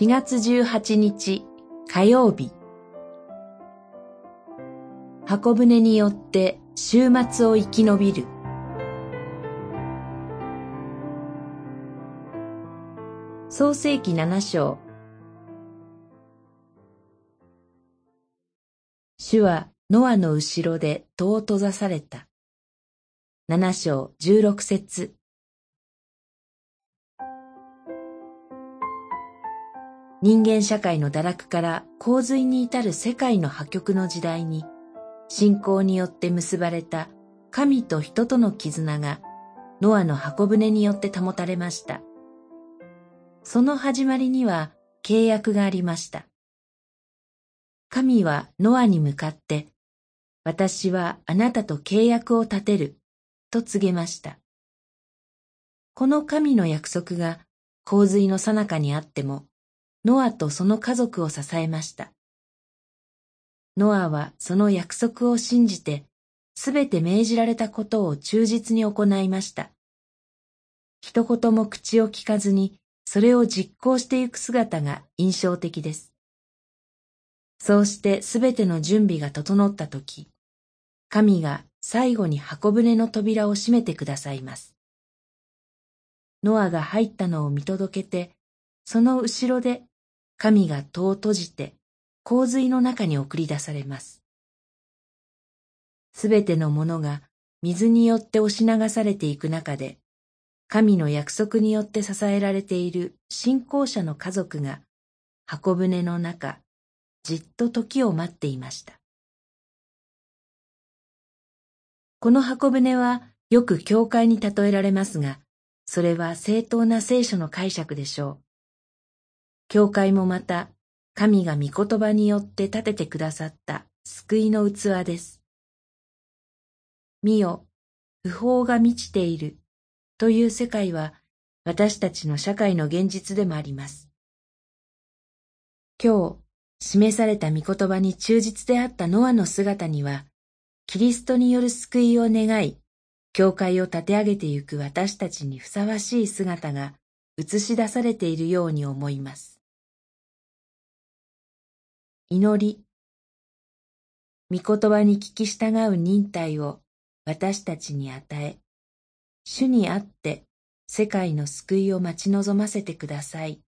4月18日火曜日。箱舟によって週末を生き延びる。創世紀七章。主はノアの後ろで戸を閉ざされた。七章十六節。人間社会の堕落から洪水に至る世界の破局の時代に、信仰によって結ばれた神と人との絆がノアの箱舟によって保たれました。その始まりには契約がありました。神はノアに向かって、私はあなたと契約を立てる、と告げました。この神の約束が洪水の最中にあっても、ノアとその家族を支えました。ノアはその約束を信じて、すべて命じられたことを忠実に行いました。一言も口を聞かずに、それを実行してゆく姿が印象的です。そうしてすべての準備が整ったとき、神が最後に箱舟の扉を閉めてくださいます。ノアが入ったのを見届けて、その後ろで神が戸を閉じて洪水の中に送り出されます。すべてのものが水によって押し流されていく中で、神の約束によって支えられている信仰者の家族が箱舟の中、じっと時を待っていました。この箱舟はよく教会に例えられますが、それは正当な聖書の解釈でしょう。教会もまた、神が御言葉によって立ててくださった救いの器です。見よ、不法が満ちているという世界は私たちの社会の現実でもあります。今日、示された御言葉に忠実であったノアの姿には、キリストによる救いを願い、教会を立て上げてゆく私たちにふさわしい姿が映し出されているように思います。祈り。御言葉に聞き従う忍耐を私たちに与え、主にあって世界の救いを待ち望ませてください。